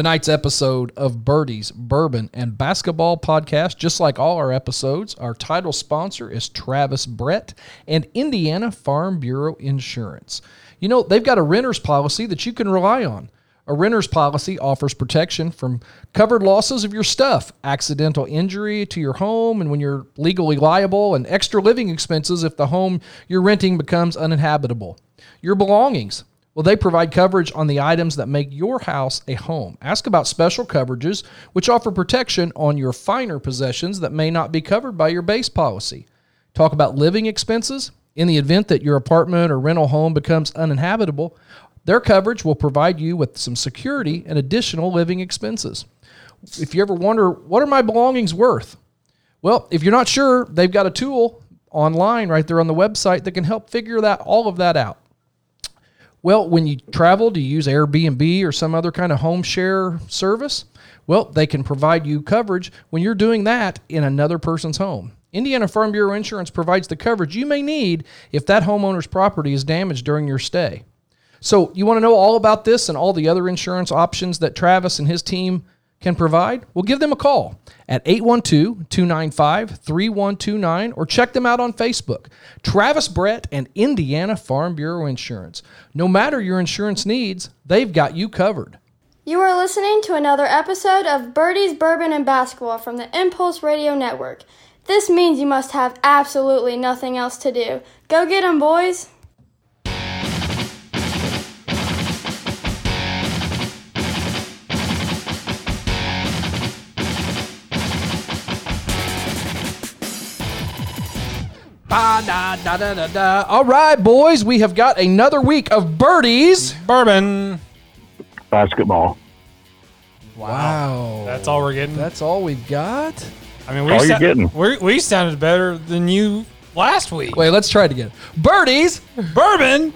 Tonight's episode of Birdie's Bourbon and Basketball Podcast, just like all our episodes, our title sponsor is Travis Brett and Indiana Farm Bureau Insurance. You know, they've got a renter's policy that you can rely on. A renter's policy offers protection from covered losses of your stuff, accidental injury to your home, and when you're legally liable, and extra living expenses if the home you're renting becomes uninhabitable. Your belongings. Well, they provide coverage on the items that make your house a home. Ask about special coverages, which offer protection on your finer possessions that may not be covered by your base policy. Talk about living expenses. In the event that your apartment or rental home becomes uninhabitable, their coverage will provide you with some security and additional living expenses. If you ever wonder, what are my belongings worth? Well, if you're not sure, they've got a tool online right there on the website that can help figure that all of that out. Well, when you travel, do you use Airbnb or some other kind of home share service? Well, they can provide you coverage when you're doing that in another person's home. Indiana Farm Bureau Insurance provides the coverage you may need if that homeowner's property is damaged during your stay. So, you want to know all about this and all the other insurance options that Travis and his team can provide? Well, give them a call at 812 295 3129 or check them out on Facebook. Travis Brett and Indiana Farm Bureau Insurance. No matter your insurance needs, they've got you covered. You are listening to another episode of Birdie's Bourbon and Basketball from the Impulse Radio Network. This means you must have absolutely nothing else to do. Go get 'em, boys! Ba, da, da, da, da, da. All right, boys, we have got another week of birdies. Bourbon. basketball. Wow. That's all we're getting. That's all we've got? I mean, we all you're getting. we we sounded better than you last week. Wait, let's try it again. Birdies. Bourbon.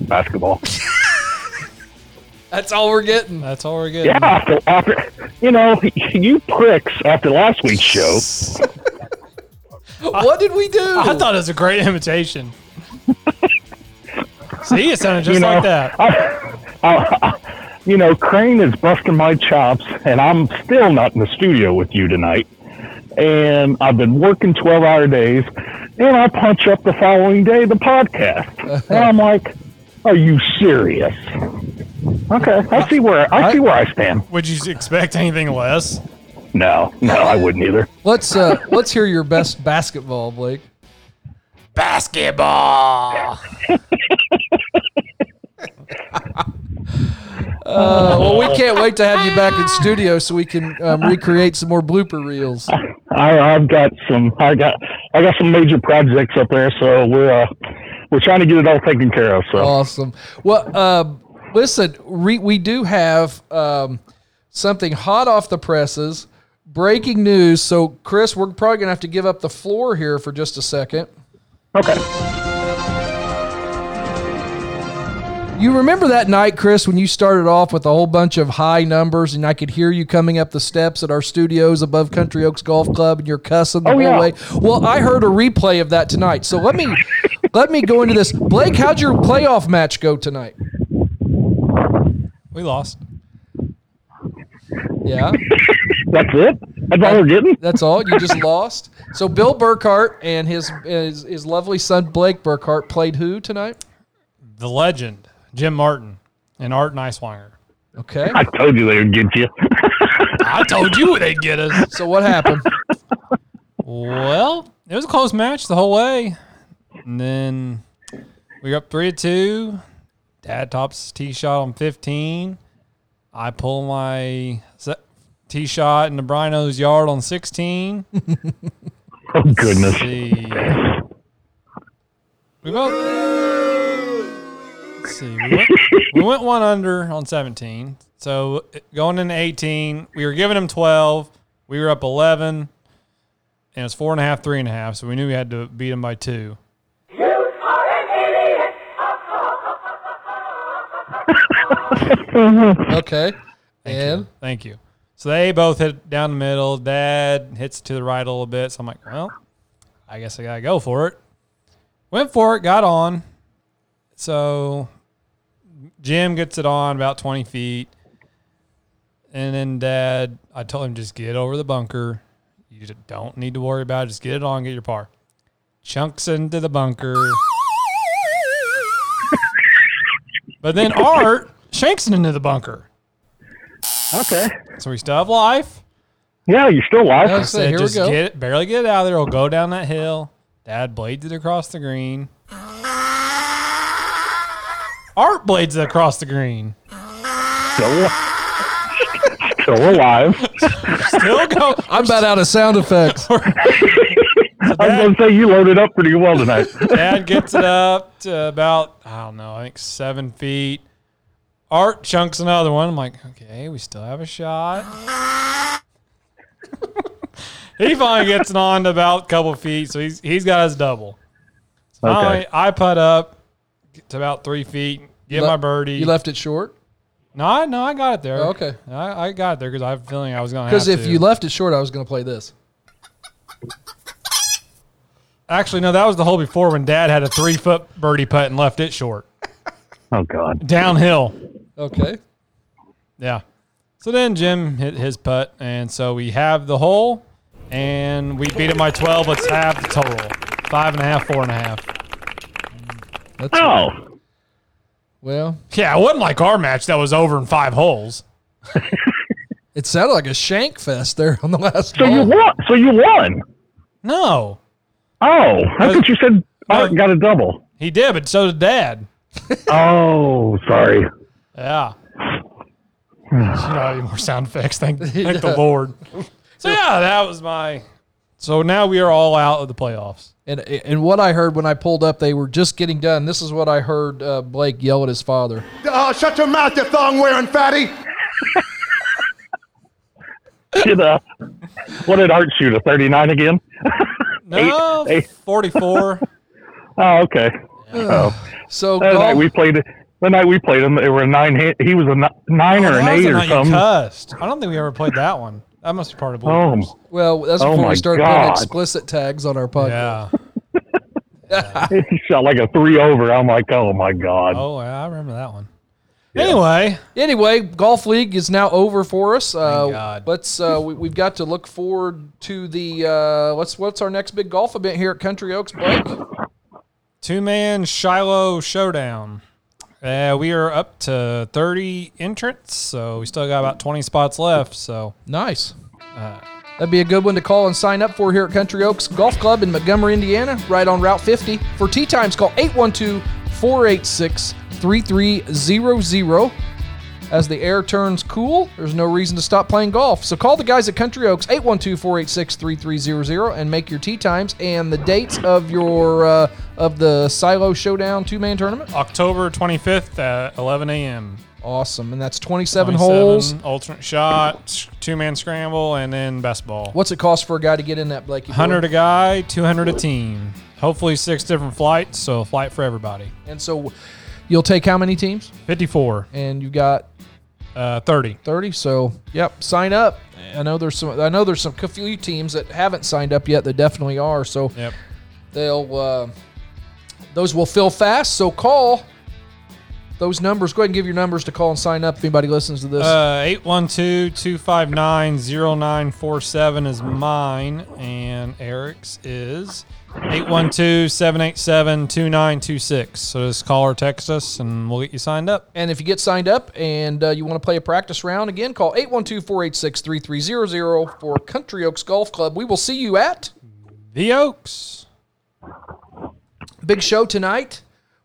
Basketball. That's all we're getting. That's all we're getting. Yeah, after, after you know, you pricks after last week's show. What did we do? I thought it was a great imitation. See, it sounded just you know, like that. I, I, you know, Crane is busting my chops, and I'm still not in the studio with you tonight. And I've been working 12 hour days, and I punch up the following day the podcast. and I'm like, are you serious? Okay, I see where I see where I stand. Would you expect anything less? No, no, I wouldn't either. Let's uh let's hear your best basketball, Blake. Basketball. Uh, well, we can't wait to have you back in studio so we can um, recreate some more blooper reels. I, I've got some. I got. I got some major projects up there, so we're uh, we're trying to get it all taken care of. So Awesome. Well, um, listen, we, we do have um, something hot off the presses, breaking news. So, Chris, we're probably gonna have to give up the floor here for just a second. okay. You remember that night, Chris, when you started off with a whole bunch of high numbers, and I could hear you coming up the steps at our studios above Country Oaks Golf Club, and you're cussing the Oh, whole yeah. way. Well, I heard a replay of that tonight, so let me let me go into this. Blake, how'd your playoff match go tonight? We lost. Yeah, That's it. That's all we're getting. that's all. You just lost. So Bill Burkhart and his his, his lovely son Blake Burkhart played who tonight? The legend, Jim Martin and Art Neiswanger. Okay. I told you they would get you. I told you they'd get us. So what happened? Well, it was a close match the whole way. And then we were up 3 to 2. Dad tops tee shot on 15. I pull my se- tee shot the Brino's yard on 16. oh goodness. see. We both. Let's see. We went, we went one under on 17. So going into 18, we were giving him 12. We were up 11. And it was four and a half, three and a half. So we knew we had to beat him by two. Okay. And Thank you. So they both hit down the middle. Dad hits to the right a little bit. So I'm like, well, I guess I got to go for it. Went for it, got on. So Jim gets it on about 20 feet. And then dad, I told him just get over the bunker. You don't need to worry about it. Just get it on, get your par. Chunks into the bunker. but then Art shanks it into the bunker. Okay. So we still have life. Yeah, you're still alive. Yes. So Said here we go. get it, barely get it out of there. We'll go down that hill. Dad blades it across the green. Art blades it across the green. Still, still alive. Still go. I'm about out of sound effects. I was going to say you loaded up pretty well tonight. Dad gets it up to about I don't know, I think seven feet. Art chunks another one. I'm like, okay, we still have a shot. he finally gets it on to about a couple feet, so he's he's got his double. So finally, Okay. I put up to about three feet, get Le- my birdie. You left it short no, I, no, I got it there. Oh, okay. I, I got it there because I have a feeling I was going to. because if you left it short, I was going to play this. actually no, that was the hole before when Dad had a three foot birdie putt and left it short Oh, God. downhill. Okay. Yeah. So then Jim hit his putt, and so we have the hole, and we beat it by 12. Let's have the total. Five and a half, four and a half. That's Oh. well. Yeah, it wasn't like our match that was over in five holes. It sounded like a shank fest there on the last So you won. So you won. No, Oh, I uh, thought you said Art got a double. he did, but so did Dad. Oh, sorry. Yeah. you know, any more sound effects. Thank, thank the Lord. So yeah, that was my. So now we are all out of the playoffs. And and what I heard when I pulled up, they were just getting done. This is what I heard uh, Blake yell at his father. Oh, shut your mouth, you thong wearing fatty. Did, uh, what did Art shoot? A 39 again? No, Eight- eight. 44. Oh, okay. Oh. So The night golf, we played, the night we played him, it were a nine. hit- He was a ni- nine or Oh, an eight or night you something. cussed. I don't think we ever played that one. That must be part of Oh, bloopers. well, that's Oh before we my started putting explicit tags on our podcast. Yeah. he shot like a three over. I'm like, oh my god. Oh, yeah, I remember that one. Anyway, Anyway, golf league is now over for us. Uh, God. Let's uh, we, we've got to look forward to the uh, what's what's our next big golf event here at Country Oaks, Blake? two man Shiloh showdown. Uh, we are up to 30 entrants, so we still got about 20 spots left. So Nice. That'd be a good one to call and sign up for here at Country Oaks Golf Club in Montgomery, Indiana, right on Route 50. For tee times, call 812 486 3300. As the air turns cool, there's no reason to stop playing golf. So call the guys at Country Oaks 812 486 3300 and make your tee times and the dates of your uh, of the Silo Showdown two man tournament. October 25th at 11 a.m. Awesome. And that's 27, 27 holes. alternate shot, two man scramble, and then best ball. What's it cost for a guy to get in that, Blakey? 100 a guy, 200 a team. Hopefully six different flights, so a flight for everybody. And so you'll take how many teams? 54, And you've got uh, 30. 30 so yep sign up i know there's some i know there's some few teams that haven't signed up yet that definitely are so Yep. they'll uh, those will fill fast so call those numbers go ahead and give your numbers to call and sign up if anybody listens to this Uh, 812-259-0947 is mine, and Eric's is 812-787-2926. So just call or text us, and we'll get you signed up. and if you get signed up and uh, you want to play a practice round again call 812-486-3300 for country oaks golf club we will see you at The Oaks. big show tonight.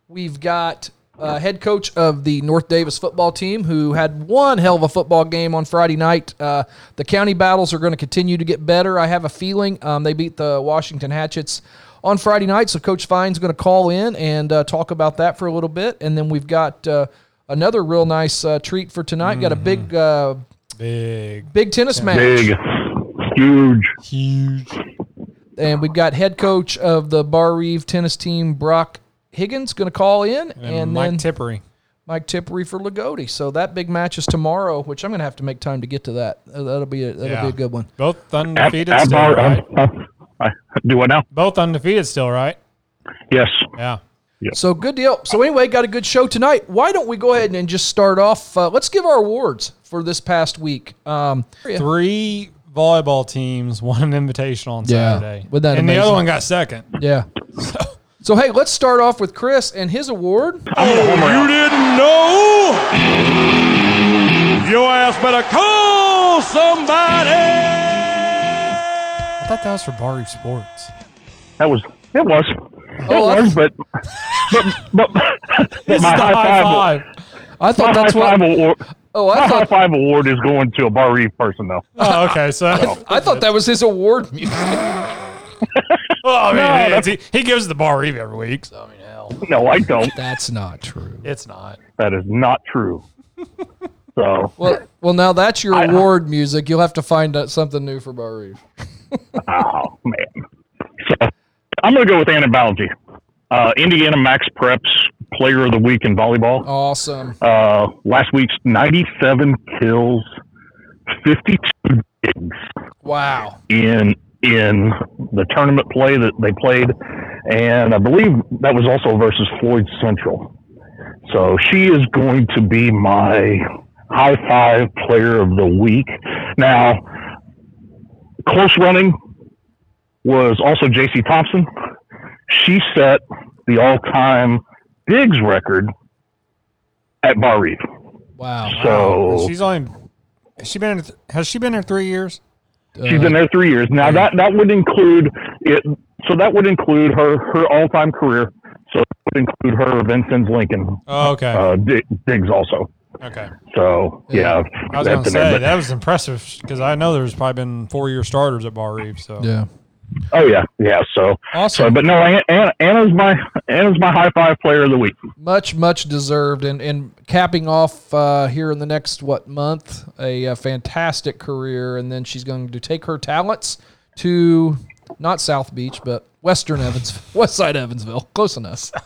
We've got uh, head coach of the North Daviess football team who had one hell of a football game on Friday night. Uh, the county battles are going to continue to get better. I have a feeling um, they beat the Washington Hatchets on Friday night, so Coach Fine's going to call in and uh, talk about that for a little bit. And then we've got uh, another real nice uh, treat for tonight. Got a big, uh, Big. big tennis match. Big, huge. Huge. and we've got head coach of the Barr Reeve tennis team, Brock Higgins, going to call in, and, And, Mike then Tippery. Mike Tippery for Loogootee. So that big match is tomorrow, which I'm going to have to make time to get to that. Uh, That'll be a, that'll Yeah. be a good one. Both undefeated at still, bar, right? uh, uh, I- do what now? Both undefeated still, right? Yes. Yeah. So good deal. So anyway, got a good show tonight. Why don't we go ahead and just start off? Uh, let's give our awards for this past week. Um, Three volleyball teams won an invitation on Yeah. Saturday. Wasn't that and the other one got second. yeah. So hey, let's start off with Chris and his award. Oh, You didn't know? Your ass better call somebody. I thought that was for Barr Reeve Sports. That was it was oh, it Oh, was, but but but, but This my is the high five, five. I my thought high that's what five award. Oh, my I high five award is going to a Barr Reeve person though. Oh, okay. So, I thought that was his award music. well, I mean, No, it's- he, he gives the Barr Reeve every week. So, I mean, hell, No, I don't. That's not true. it's not. That is not true. So Well, well, now that's your award music. You'll have to find out something new for Barr Reeve. Oh man. So I'm gonna go with anabology. Uh, Indiana Max Preps Player of the Week in volleyball. Awesome. Uh, last week's 97 kills, 52 digs Wow. in in the tournament play that they played, and I believe that was also versus Floyd Central. So she is going to be my high five player of the week. Now, close running was also JC Thompson. She set the all-time digs record at Barr Reeve. Wow. So She's only. Has she been? in- Has she been here three years? She's been there three years now. That that would include it. So that would include her her all time career. So it would include her Vincennes Lincoln Oh, okay. uh, Di- digs also. okay. So yeah, I was gonna that's in there. say But- that was impressive because I know there's probably been four year starters at Barr Reeve. So Yeah. Oh yeah, yeah. So Awesome. so, but no, Anna, Anna, Anna's my Anna's my high five player of the week. Much, much deserved, and and capping off uh, here in the next what month, a, uh fantastic career, and then she's going to take her talents to not South Beach, but Western Evans, West Side Evansville, close enough.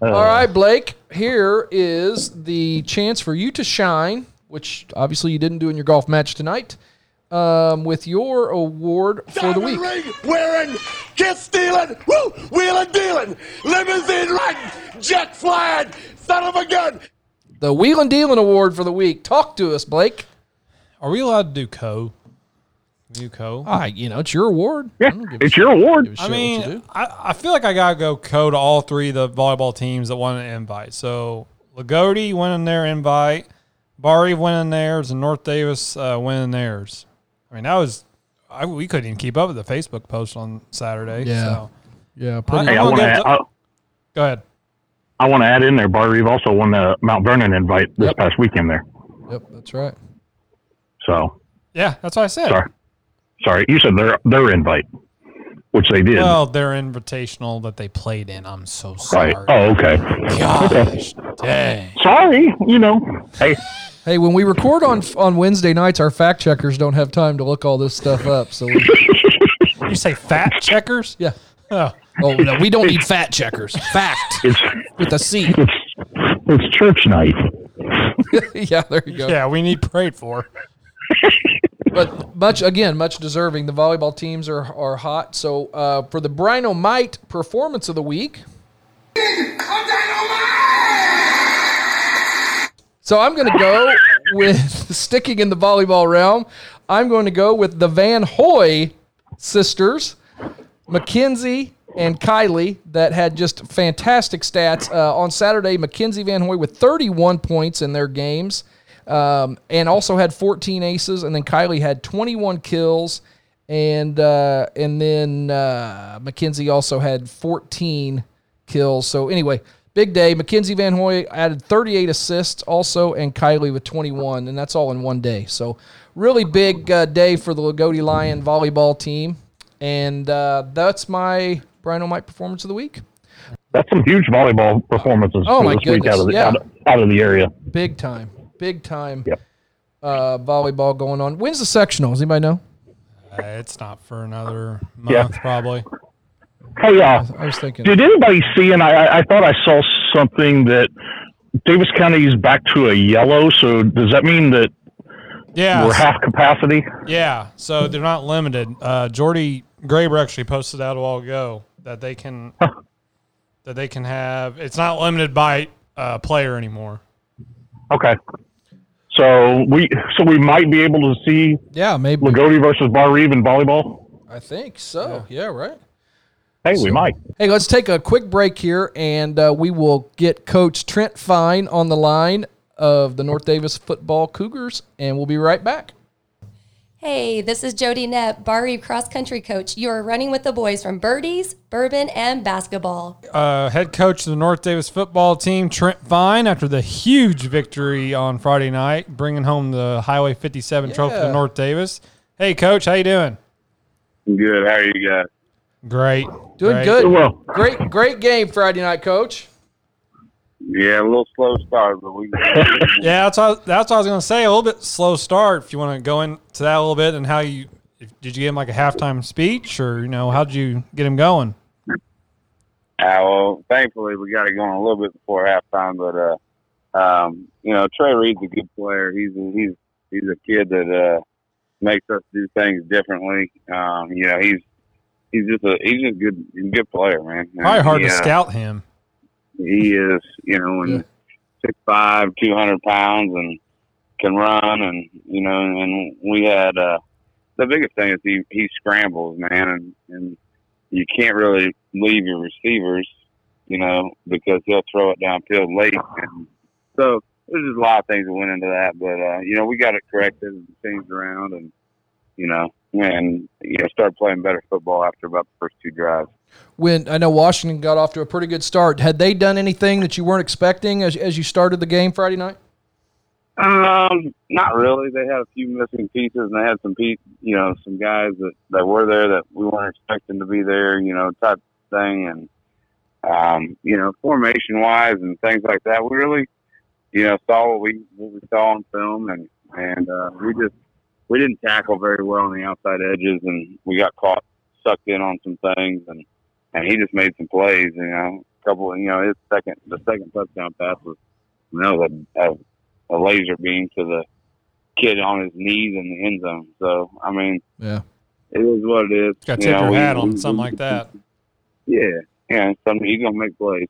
All right, Blake. Here is the chance for you to shine, which obviously you didn't do in your golf match tonight. Um, with your award for the week. Diamond ring wearing, kiss stealing, woo, wheeling dealing, limousine riding, jet flying, son of a gun. The Wheelin' Dealin' Award for the week. Talk to us, Blake. are we allowed to do co? Do co? Ah, you know, it's your award. Yeah, I don't give a it's your award. give a I you mean. I, I feel like I gotta go co to all three of the volleyball teams that won an invite. So Loogootee winning their invite, Barr Reeve winning theirs, and North Daviess uh, winning theirs. I mean, that was I, we couldn't even keep up with the Facebook post on Saturday. Yeah. So. yeah, pretty. Hey, I wanna the- I, Go ahead. I want to add in there. Barr Reeve also won the Mount Vernon invite this Yep. past weekend there. Yep, that's right. So Yeah, that's what I said. sorry, sorry. You said their their invite, which they did. Well, their invitational that they played in. I'm so sorry. right. Oh, okay. Gosh, dang. Sorry. You know. Hey. Hey, when we record on on Wednesday nights, our fact checkers don't have time to look all this stuff up. So, we, You say fat checkers? yeah. Oh, Oh no, we don't need fact checkers. Fact It's with a C. it's it's church night. yeah, there you go. yeah, we need prayed for. But much again, much deserving. The volleyball teams are are hot. So uh, for the Brino Might performance of the week. So I'm going to go with sticking in the volleyball realm. I'm going to go with the Van Hoy sisters, Mackenzie and Kylie, that had just fantastic stats uh, on Saturday. Mackenzie Van Hoy with 31 points in their games, um, and also had 14 aces. And then Kylie had 21 kills, and uh, and then uh, Mackenzie also had 14 kills. So anyway, big day. Mackenzie Van Hoy added 38 assists also, and Kylie with 21, and that's all in one day. So really big uh, day for the Loogootee Lion volleyball team, and uh, that's my Brian O'Mike performance of the week. That's some huge volleyball performances Oh, for my this week out goodness, of the yeah. out, of, out of the area. Big time, big time Yep. uh, volleyball going on. When's the sectional? Does anybody know? Uh, it's not for another month, Yeah. probably. Hey, uh, I was thinking. did anybody see? And I, I- I thought I saw something that Daviess County is back to a yellow. So does that mean that Yeah, we're half capacity? yeah. So they're not limited. Uh, Jordy Graber actually posted out a while ago that they can that they can have. It's not limited by uh, player anymore. Okay. So we so we might be able to see Yeah, maybe. Loogootee versus Barr Reeve in volleyball. I think so. Yeah, right. Hey, we might. Hey, let's take a quick break here, and uh, we will get Coach Trent Fine on the line of the North Daviess Football Cougars, and we'll be right back. Hey, this is Jody Knapp, Barr Reeve cross country coach. You are running with the boys from Birdies, Bourbon, and basketball. Uh, head coach of the North Daviess football team, Trent Fine, after the huge victory on Friday night, bringing home the Highway 57 trophy to North Daviess. Hey, coach, how you doing? Good. How are you guys? Great. Doing Great. good. Well, Great, great game Friday night, Coach. Yeah, a little slow start, but we. Yeah, that's what, that's what I was going to say. A little bit slow start. If you want to go into that a little bit and how you did you give him like a halftime speech or you know how did you get him going? Uh, well, thankfully we got it going a little bit before halftime, but uh, um, you know Trey Reed's a good player. He's a, he's he's a kid that uh, makes us do things differently. Um, you know he's he's just a he's just a good he's a good player, man. Probably hard He, to uh, scout him. He is, you know, and Yeah. and six five, two hundred pounds, and can run, and you know, and we had uh, the biggest thing is he he scrambles, man, and and you can't really leave your receivers, you know, because he'll throw it downfield late, and so there's just a lot of things that went into that, but uh, you know, we got it corrected and changed around, and you know, and you know, started playing better football after about the first two drives. When I know Washington got off to a pretty good start, had they done anything that you weren't expecting as, as you started the game Friday night? Um, not really. They had a few missing pieces, and they had some pe- you know, some guys that that were there that we weren't expecting to be there, you know, type thing, and um, you know, formation wise and things like that. We really, you know, saw what we what we saw on film, and and uh, we just we didn't tackle very well on the outside edges, and we got caught sucked in on some things, and and he just made some plays, you know, a couple, you know, his second the second touchdown pass was. You know, a, a a laser beam to the kid on his knees in the end zone. So I mean, Yeah. it is what it is. Got to You tip know, your we- hat on we- something like that. Yeah, yeah. Some he's gonna make plays,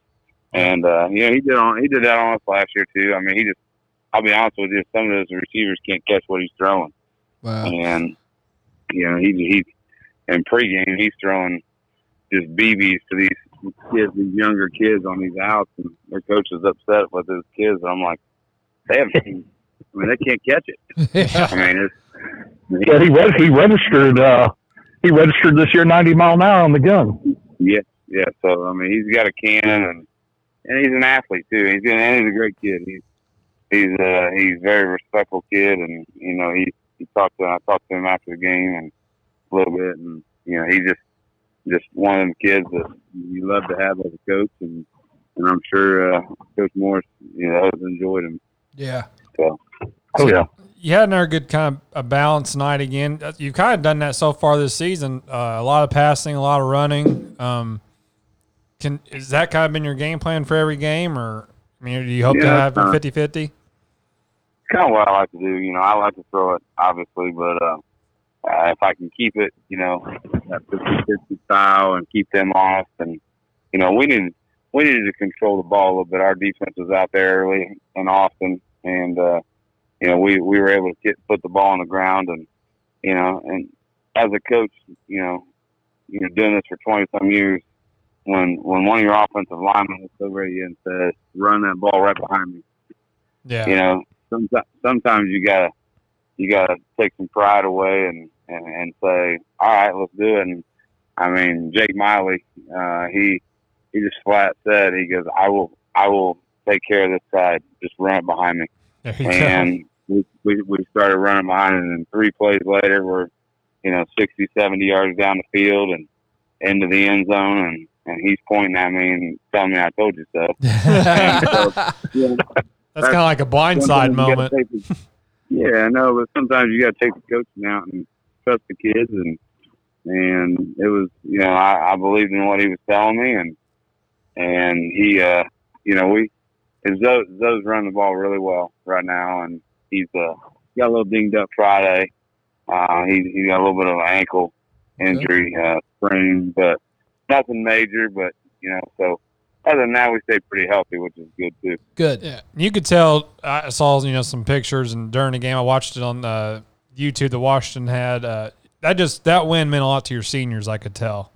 and uh, you know he did on he did that on us last year too. I mean, he just I'll be honest with you, some of those receivers can't catch what he's throwing, Wow. and you know he he in pregame he's throwing just BBs to these kids, these younger kids on these outs, and their coach is upset with his kids. And I'm like, they have, I mean, they can't catch it. yeah. I mean, it's. yeah, he was he registered uh he registered this year 90 mile an hour on the gun. Yeah, yeah. So I mean, he's got a cannon, and and he's an athlete too. He's and he's a great kid. He's he's uh he's a very respectful kid, and you know he he talked to I talked to him after the game and a little bit, and you know he just just one of them kids that you love to have as a coach, and and I'm sure uh, Coach Morris you know has enjoyed him. Yeah. So Oh yeah. You had another good kind of a balanced night again. Uh, You've kind of done that so far this season. Uh, a lot of passing, a lot of running. Um, can is that kind of been your game plan for every game, or I mean, do you hope to have uh, a 50-50? Kind of what I like to do. You know, I like to throw it, obviously, but uh, uh, if I can keep it, you know, that 50 style and keep them off, and you know, we needed we needed to control the ball a little bit. Our defense was out there early and often, and uh, you know, we we were able to get put the ball on the ground, and you know, and as a coach, you know, you know, doing this for twenty some years. When when one of your offensive linemen looks over at you and says, "Run that ball right behind me," Yeah. you know, sometimes sometimes you gotta you gotta take some pride away and, and and say, all right, let's do it. And I mean, Jake Miley, uh, he he just flat said, he goes, I will I will take care of this side. Just run it behind me. There you go. And we, we we started running behind, it, and then three plays later, we're you know 60, 70 yards down the field and into the end zone, and and he's pointing at me and telling me, "I told you so." So, you know, That's kind of like a blindside moment. the- yeah, I know, but sometimes you got to take the coaching out and trust the kids, and and it was, you know, I, I believed in what he was telling me, and and he, uh, you know, we, his Zoe's, Zoe's running the ball really well right now, and he's uh, got a little dinged up Friday. Uh, he he got a little bit of an ankle injury, uh, sprain, but nothing major. But you know, so other than that, we stay pretty healthy, which is good too. Good. Yeah, you could tell. I saw you know some pictures, and during the game, I watched it on uh, YouTube. The Washington had uh, that just that win meant a lot to your seniors. I could tell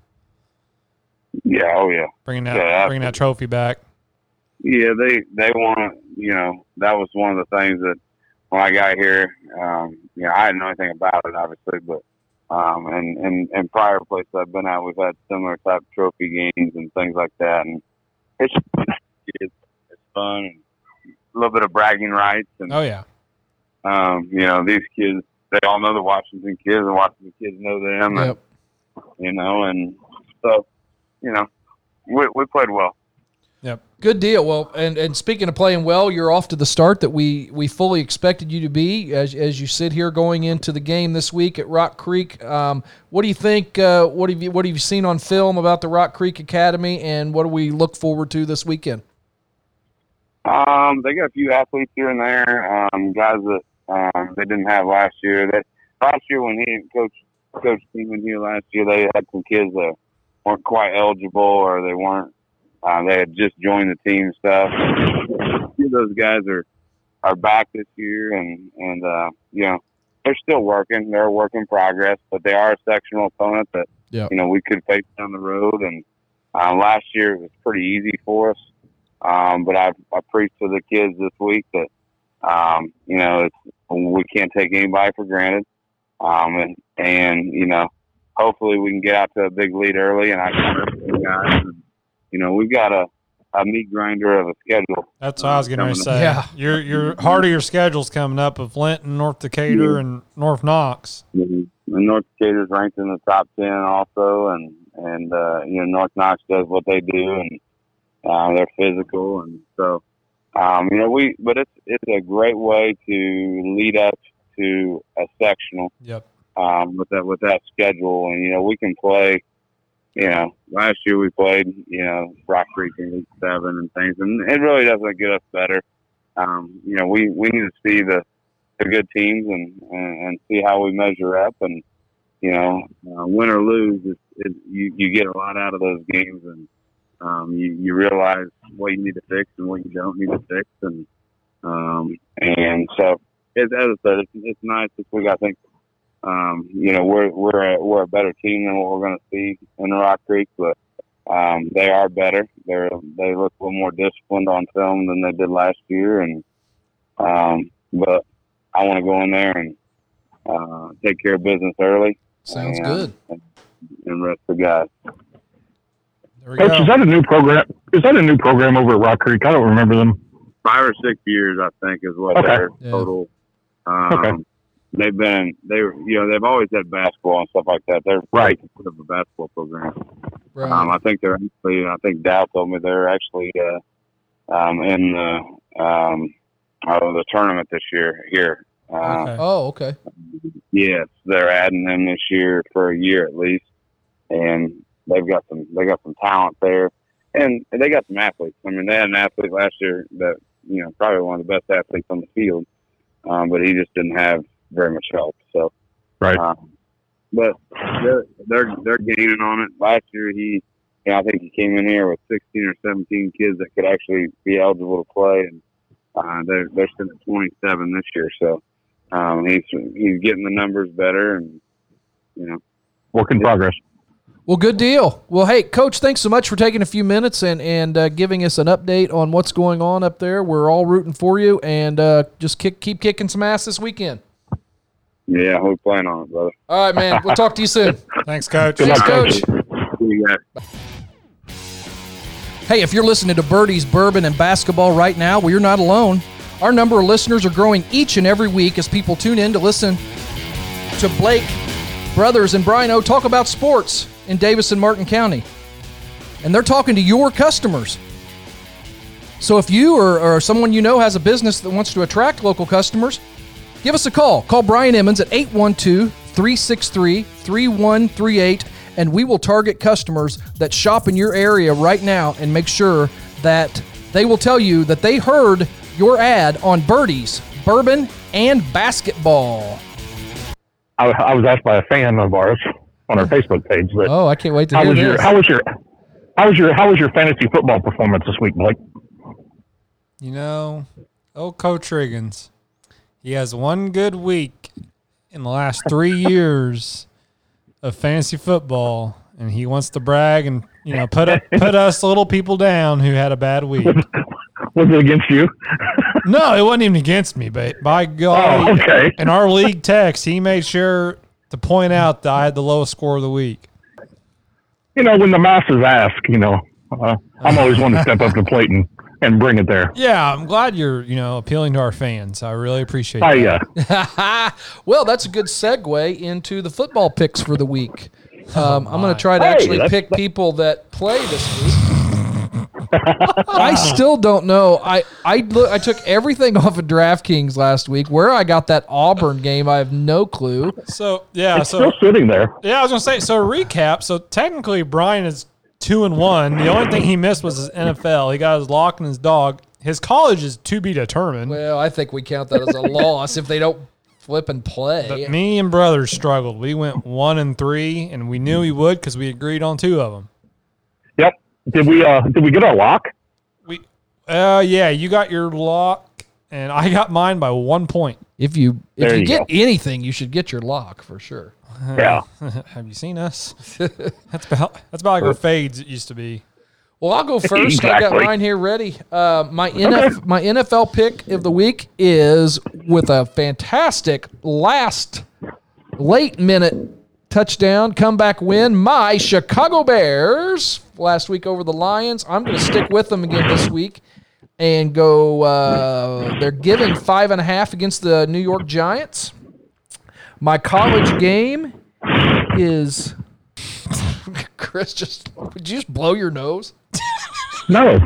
Yeah, oh yeah. bringing that Yeah, bringing that trophy back. Yeah, they they want you know that was one of the things that when I got here, um, you know, I didn't know anything about it obviously, but um, and and and prior places I've been at, we've had similar type trophy games and things like that, and it's it's, it's fun and a little bit of bragging rights, and Oh yeah, um, you know these kids they all know the Washington kids, and Washington kids know them, and you know, and so you know we we played well. Good deal. Well, and, and speaking of playing well, you're off to the start that we, we fully expected you to be as, as you sit here going into the game this week at Rock Creek. Um, what do you think? Uh, what have you What have you seen on film about the Rock Creek Academy, and what do we look forward to this weekend? Um, they got a few athletes here and there, um, guys that um, they didn't have last year. That last year when he coach coach Kingman here last year, they had some kids that weren't quite eligible or they weren't. Uh, they had just joined the team and stuff. A few of those guys are are back this year, and and uh, you know they're still working. They're a work in progress, but they are a sectional opponent that Yep. you know we could face down the road. And uh, last year it was pretty easy for us. Um, but I, I preached to the kids this week that, um, you know, it's, we can't take anybody for granted. Um, and, and, you know, hopefully we can get out to a big lead early and I can guys. And, you know, we've got a, a meat grinder of a schedule. That's what I was going to Coming up. say. Yeah. your your heart of your schedule's coming up of Linton, North Decatur, and North Knox. And North Decatur's ranked in the top 10 also. And, and, uh, you know, North Knox does what they do and, uh, they're physical. And so, um, you know, we, but it's, it's a great way to lead up to a sectional. Yep. um, with that with that schedule. And you know, we can play. You know, last year we played. You know, Rock Creek in League Seven and things, and it really doesn't get us better. Um, you know, we we need to see the the good teams and and, and see how we measure up. And you know, uh, win or lose, it's, it, you you get a lot out of those games, and um, you you realize what you need to fix and what you don't need to fix, and um, and so it, as I said, it's, it's nice this week. I think um, you know, we're we're a, we're a better team than what we're going to see in Rock Creek, but um, they are better. They're they look a little more disciplined on film than they did last year, and um, but I want to go in there and uh, take care of business early. Sounds and, good. And, and rest the guys. There we Coach, go. is that a new program? Is that a new program over at Rock Creek? I don't remember them. Five or six years, I think, is what Okay. their Yeah. total. Um, Okay. They've been they were you know they've always had basketball and stuff like that. They're Right. sort of a basketball program. Right. Um, I think they're actually. I think Dow told me they're actually uh, um, in the um, oh, the tournament this year here. Uh, Okay. oh, okay. Yes, they're adding them this year for a year at least, and they've got some. They got some talent there, and they got some athletes. I mean, they had an athlete last year that you know probably one of the best athletes on the field, um, but he just didn't have very much help. So Right. um, but they're they're they're gaining on it. Last year, he, you know, I think he came in here with 16 or 17 kids that could actually be eligible to play, and uh, they're they're sitting at 27 this year. So um, he's he's getting the numbers better, and you know, Work in progress. Well, good deal. Well, hey, Coach, thanks so much for taking a few minutes and and uh, giving us an update on what's going on up there. We're all rooting for you, and uh, just kick, keep kicking some ass this weekend. Yeah, we plan on it, brother. All right, man. We'll talk to you soon. Thanks, Coach. Good Thanks, luck, Coach. See you guys. Hey, if you're listening to Birdie's Bourbon and Basketball right now, well, you're not alone. Our number of listeners are growing each and every week as people tune in to listen to Blake Brothers and Brian O talk about sports in Daviess and Martin County. And they're talking to your customers. So if you or, or someone you know has a business that wants to attract local customers, give us a call. Call Brian Emmons at 812 363 3138, and we will target customers that shop in your area right now and make sure that they will tell you that they heard your ad on Birdies, Bourbon, and Basketball. I, I was asked by a fan of ours on our Facebook page, but Oh, I can't wait to how hear was your how was your How was your How was your fantasy football performance this week, Blake? You know, old Coach Riggins, he has one good week in the last three years of fantasy football, and he wants to brag and you know put up, put us little people down who had a bad week. Was it against you? No, it wasn't even against me, but by God, Oh, okay. in our league text, he made sure to point out that I had the lowest score of the week. You know, when the masses ask, you know, uh, I'm always one to step up to the plate and, and bring it there. Yeah, I'm glad you're you know appealing to our fans. I really appreciate I, that. uh, well, that's a good segue into the football picks for the week. Um, I'm going to try to Hey, actually that's- pick people that play this week. I still don't know. I I look, I took everything off of DraftKings last week. Where I got that Auburn game, I have no clue. So yeah, it's so still sitting there. Yeah, I was gonna say. So recap. So technically, Brian is two and one. The only thing he missed was his NFL. He got his lock and his dog. His college is to be determined. Well, I think we count that as a loss if they don't flip and play. But me and brother struggled. We went one and three, and we knew we would because we agreed on two of them. Yep. Did we uh did we get our lock? We, uh, yeah, you got your lock, and I got mine by one point. If you if There you, you get go. anything, you should get your lock for sure. Yeah. Have you seen us? that's about that's about like our fades it used to be. Well, I'll go first. I got mine here ready. Uh, my NF, my NFL pick of the week is with a fantastic last late minute touchdown comeback win. My Chicago Bears last week over the Lions. I'm going to stick with them again this week and go. Uh, they're giving five and a half against the New York Giants. My college game is. Chris, just would you just blow your nose? No.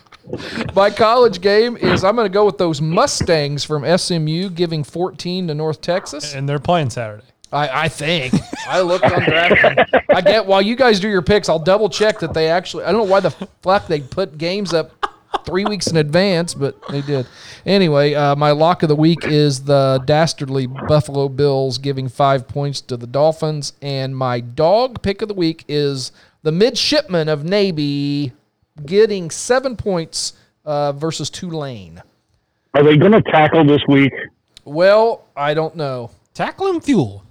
My college game is I'm going to go with those Mustangs from SMU giving 14 to North Texas. And they're playing Saturday. I, I think I looked on DraftKings. I get while you guys do your picks, I'll double check that they actually. I don't know why the fuck they put games up three weeks in advance, but they did. Anyway, uh, my lock of the week is the dastardly Buffalo Bills giving five points to the Dolphins, and my dog pick of the week is the midshipman of Navy getting seven points uh, versus Tulane. Are they gonna tackle this week? Well, I don't know. Tackle and fuel.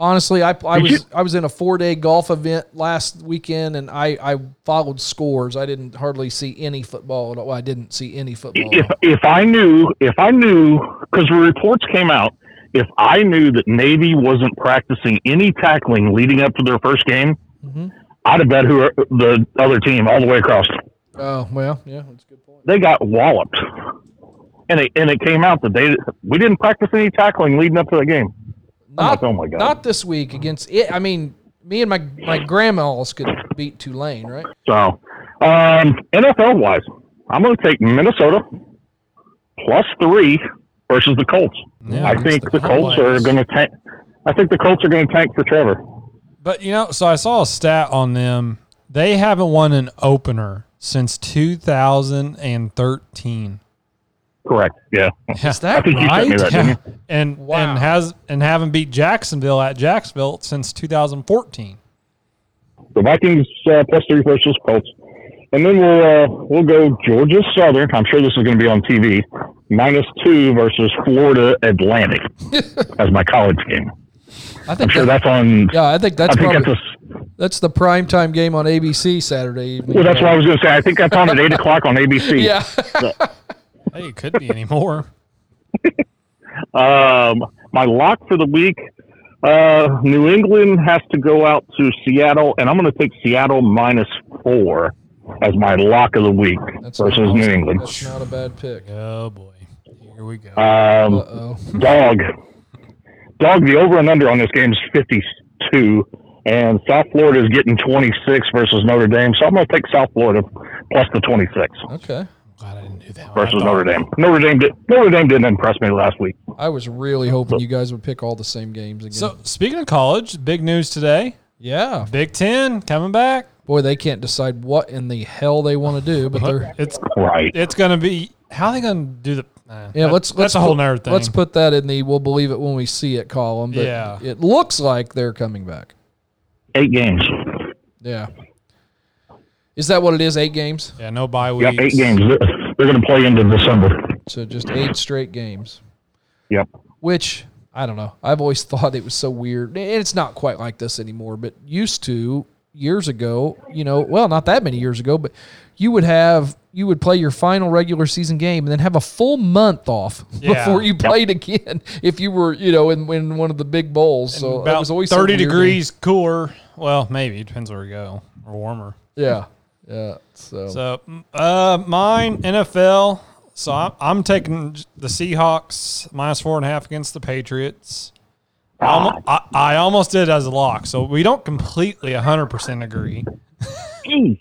Honestly, I, I was I was in a four day golf event last weekend, and I, I followed scores. I didn't hardly see any football. at all. I didn't see any football. If if I knew if I knew because the reports came out, if I knew that Navy wasn't practicing any tackling leading up to their first game, Mm-hmm. I'd have bet who the other team all the way across. Oh well, yeah, that's a good point. They got walloped, and it and it came out that they we didn't practice any tackling leading up to the game. I'm Not, like, oh my god! not this week against it. I mean, me and my my grandmas could beat Tulane, right? So, um, NFL wise, I'm going to take Minnesota plus three versus the Colts. Yeah, I think the the Colts are going to tank. I think the Colts are going to tank for Trevor. But you know, so I saw a stat on them. They haven't won an opener since 2013. Correct. Yeah. Is that I think you sent me right? that, didn't? And Wow. and has and haven't beat Jacksonville at Jacksonville since 2014. The Vikings uh, plus three versus Colts, and then we'll uh, we'll go Georgia Southern. I'm sure this is going to be on TV. Minus two versus Florida Atlantic as my college game. I think I'm think sure that, that's on. yeah, I think that's I think probably that's a, that's the prime time game on ABC Saturday evening. well. That's what I was going to say. I think that's on at eight o'clock on ABC. Yeah, Hey, it could be anymore. Um, my lock for the week, uh, New England has to go out to Seattle, and I'm going to take Seattle minus four as my lock of the week That's versus awesome. New England. that's not a bad pick. Oh boy, here we go. Um, Uh oh. dog, dog. The over and under on this game is 52, and South Florida is getting 26 versus Notre Dame. So I'm going to take South Florida plus the 26 Okay. Versus I thought- Notre Dame. Notre Dame did, Notre Dame didn't impress me last week. I was really hoping you guys would pick all the same games again. So speaking of college, big news today. yeah, Big Ten coming back. boy, they can't decide what in the hell they want to do, but they're It's Right. it's gonna be how are they gonna do the? uh, yeah. that- Let's let's a whole put, nother thing. Let's put that in the we'll believe it when we see it column. But Yeah. it looks like they're coming back. Eight games. Yeah. Is that what it is? Eight games. Yeah, no bye Yep, weeks. eight games. They're, they're going to play into December. So just eight straight games. Yep. Which I don't know. I've always thought it was so weird, and it's not quite like this anymore. But used to years ago, you know, well, not that many years ago, but you would have you would play your final regular season game and then have a full month off Yeah. before you played again if you were you know in, in one of the big bowls. So that About was always 30 weird degrees cooler. Well, maybe. it Depends where we go. Or warmer. Yeah, yeah. So, So, uh, mine NFL. So I'm, I'm taking the Seahawks minus four and a half against the Patriots. I, almo- I, I almost did it as a lock, so we don't completely 100% agree.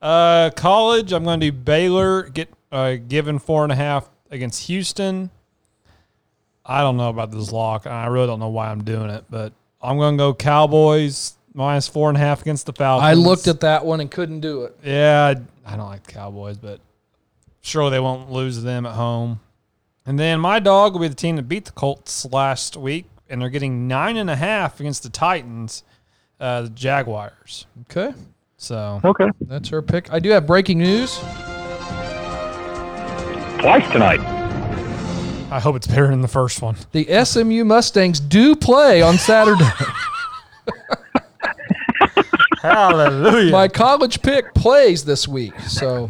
Uh, college, I'm going to do Baylor, get uh, given four and a half against Houston. I don't know about this lock. I really don't know why I'm doing it, but I'm going to go Cowboys minus four and a half against the Falcons. I looked at that one and couldn't do it. Yeah, I I don't like the Cowboys, but sure they won't lose them at home. And then my dog will be the team that beat the Colts last week, and they're getting nine and a half against the Titans, uh, the Jaguars. Okay, So Okay. that's her pick. I do have breaking news. Twice tonight. I hope it's better than the first one. The SMU Mustangs do play on Saturday. Hallelujah! My college pick plays this week, so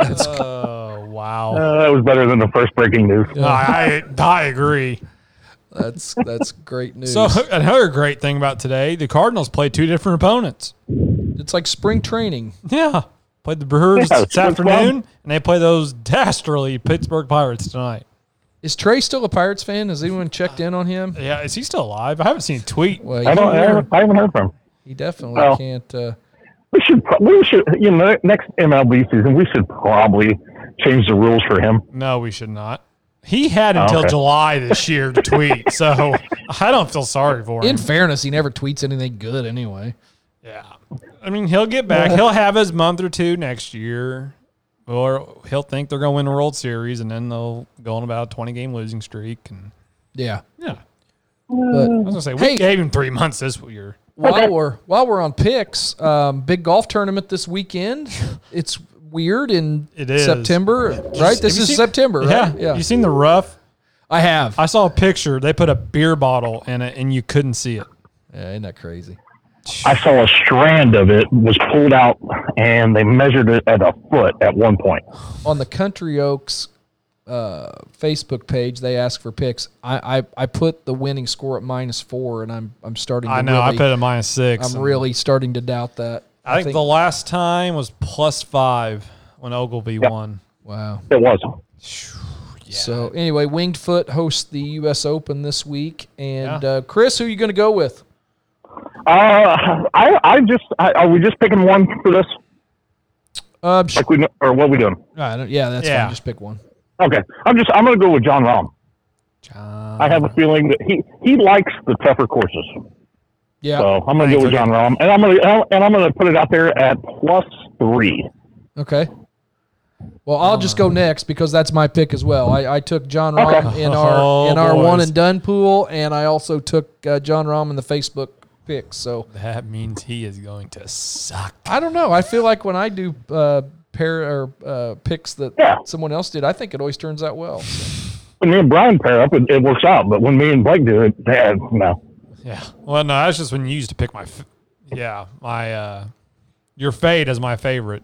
oh wow! Uh, that was better than the first breaking news. I, I I agree. that's that's great news. So another great thing about today, the Cardinals played two different opponents. it's like spring training. Yeah. Played the Brewers Yeah, this which one? afternoon, and they play those dastardly Pittsburgh Pirates tonight. Is Trey still a Pirates fan? Has anyone checked in on him? Yeah, is he still alive? I haven't seen a tweet. Well, I don't. I haven't I haven't heard from. him. He definitely Well. can't. Uh, We should. We should. You know, next MLB season, we should probably change the rules for him. No, we should not. He had until Okay. July this year to tweet, so I don't feel sorry for him. in fairness, he never tweets anything good anyway. yeah, I mean he'll get back. He'll have his month or two next year, or he'll think they're going to win the World Series, and then they'll go on about a twenty game losing streak. And Yeah. yeah, But I was gonna say we Hey. gave him three months this year. While we're while we're on picks, um, big golf tournament this weekend. It's weird in It is. September, right? This is seen- September, right? Yeah, you seen the rough? I have. I saw a picture. They put a beer bottle in it, and you couldn't see it. yeah, isn't that crazy? I saw a strand of it was pulled out, and they measured it at a foot at one point. on the Country Oaks uh, Facebook page, they ask for picks. I, I, I put the winning score at minus four, and I'm I'm starting. To I know. I Really, put it minus six. I'm really starting to doubt that. I think, the last time was plus five when Ogilvy won. wow. It was. So anyway, Winged Foot hosts the U.S. Open this week, and Yeah. uh, Chris, who are you going to go with? Uh, I, I just. I, are we just picking one for this? Uh, Like we, or what we doing? I yeah, that's Yeah. fine. Just pick one. Okay, I'm just. I'm going to go with Jon Rahm. Jon. I have a feeling that he he likes the tougher courses. Yeah. So I'm going to go with Jon Rahm, and I'm going to and I'm going to put it out there at plus three. Okay. Well, I'll just go next because that's my pick as well. I, I took Jon Rahm Okay. in our Oh, in our boys. one and done pool, and I also took uh, Jon Rahm in the Facebook picks. So That means he is going to suck. I don't know. I feel like when I do uh, pair or uh, picks that Yeah. someone else did, I think it always turns out well. So, When me and Brian pair up, it, it works out. But when me and Blake do it, eh, no. Yeah. Well, no, that's just when you used to pick my. F- yeah, my uh, your fade is my favorite.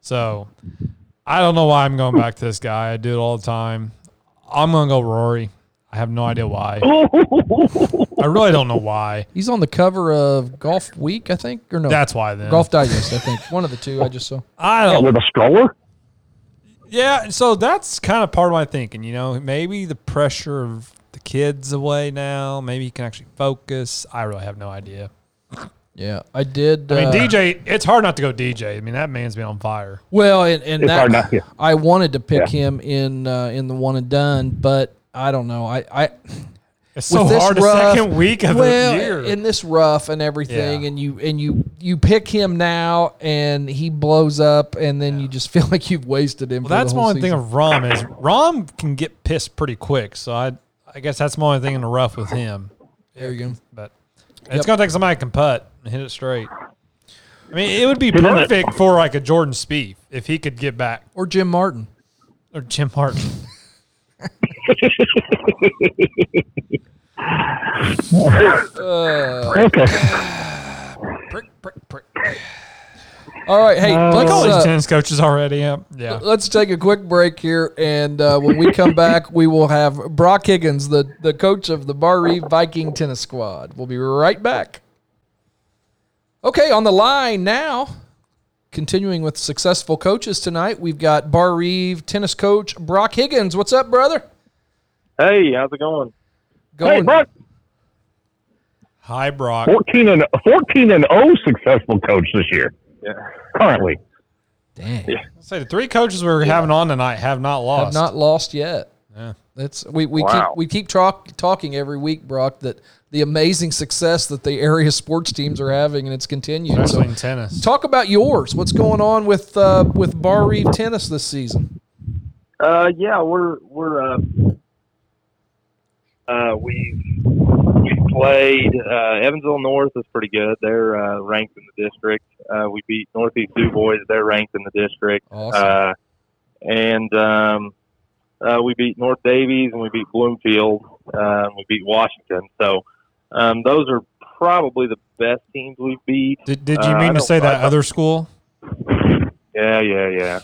So I don't know why I'm going back to this guy. I do it all the time. I'm gonna go Rory. I have no idea why. I really don't know why. he's on the cover of Golf Week, I think, or no? That's why then. Golf Digest, I think. One of the two. I just saw. I don't. With a stroller? Yeah, so that's kind of part of my thinking. You know, maybe the pressure of the kids away now. Maybe he can actually focus. I really have no idea. Yeah, I did. I mean, uh, DJ. It's hard not to go DJ. I mean, that man's been on fire. Well, and, and It's that, hard not- yeah. I wanted to pick Yeah. him in uh, in the one and done, but I don't know. I, I It's so with this hard. rough- the second week of well, the year. in this rough and everything, Yeah. and you and you you pick him now, and he blows up, and then you just feel like you've wasted him. well, for that's the my whole only thing of Rahm is Rahm can get pissed pretty quick. So I, I guess that's my only thing in the rough with him. There you go. But it's gonna take somebody who can putt and hit it straight. I mean, it would be perfect for like a Jordan Spieth if he could get back, Or Jim Martin. or Jim Martin. Okay. Prick, prick, prick. All right, hey, Uh, let's, College uh, tennis coaches already. Yeah, yeah. let's take a quick break here, and uh, when we come back, we will have Brock Higgins, the the coach of the Bar Viking tennis squad. We'll be right back. Okay, on the line now. Continuing with successful coaches tonight, we've got Barr Reeve tennis coach Brock Higgins. What's up, brother? Hey, how's it going? Hey, Going Brock, Hi, Brock. 14 and 14 and 0 successful coach this year. Yeah. Currently. dang. I'll say the three coaches we're having on tonight have not lost. have not lost yet. Yeah. That's we, we Wow. keep we keep talk, talking every week, Brock, that the amazing success that the area sports teams are having, and it's continued. especially So, in tennis. talk about yours. What's going on with uh, with Barr Reeve tennis this season? Uh, yeah, we're we're uh, uh, we've we played uh, Evansville North is pretty good. They're uh, ranked in the district. Uh, we beat Northeast Dubois. They're ranked in the district. Awesome. Uh, and um, uh, we beat North Daviess and we beat Bloomfield. Uh, and we beat Washington. So um, those are probably the best teams we've beat. Did, did you Uh, mean to say that other school? Yeah, yeah,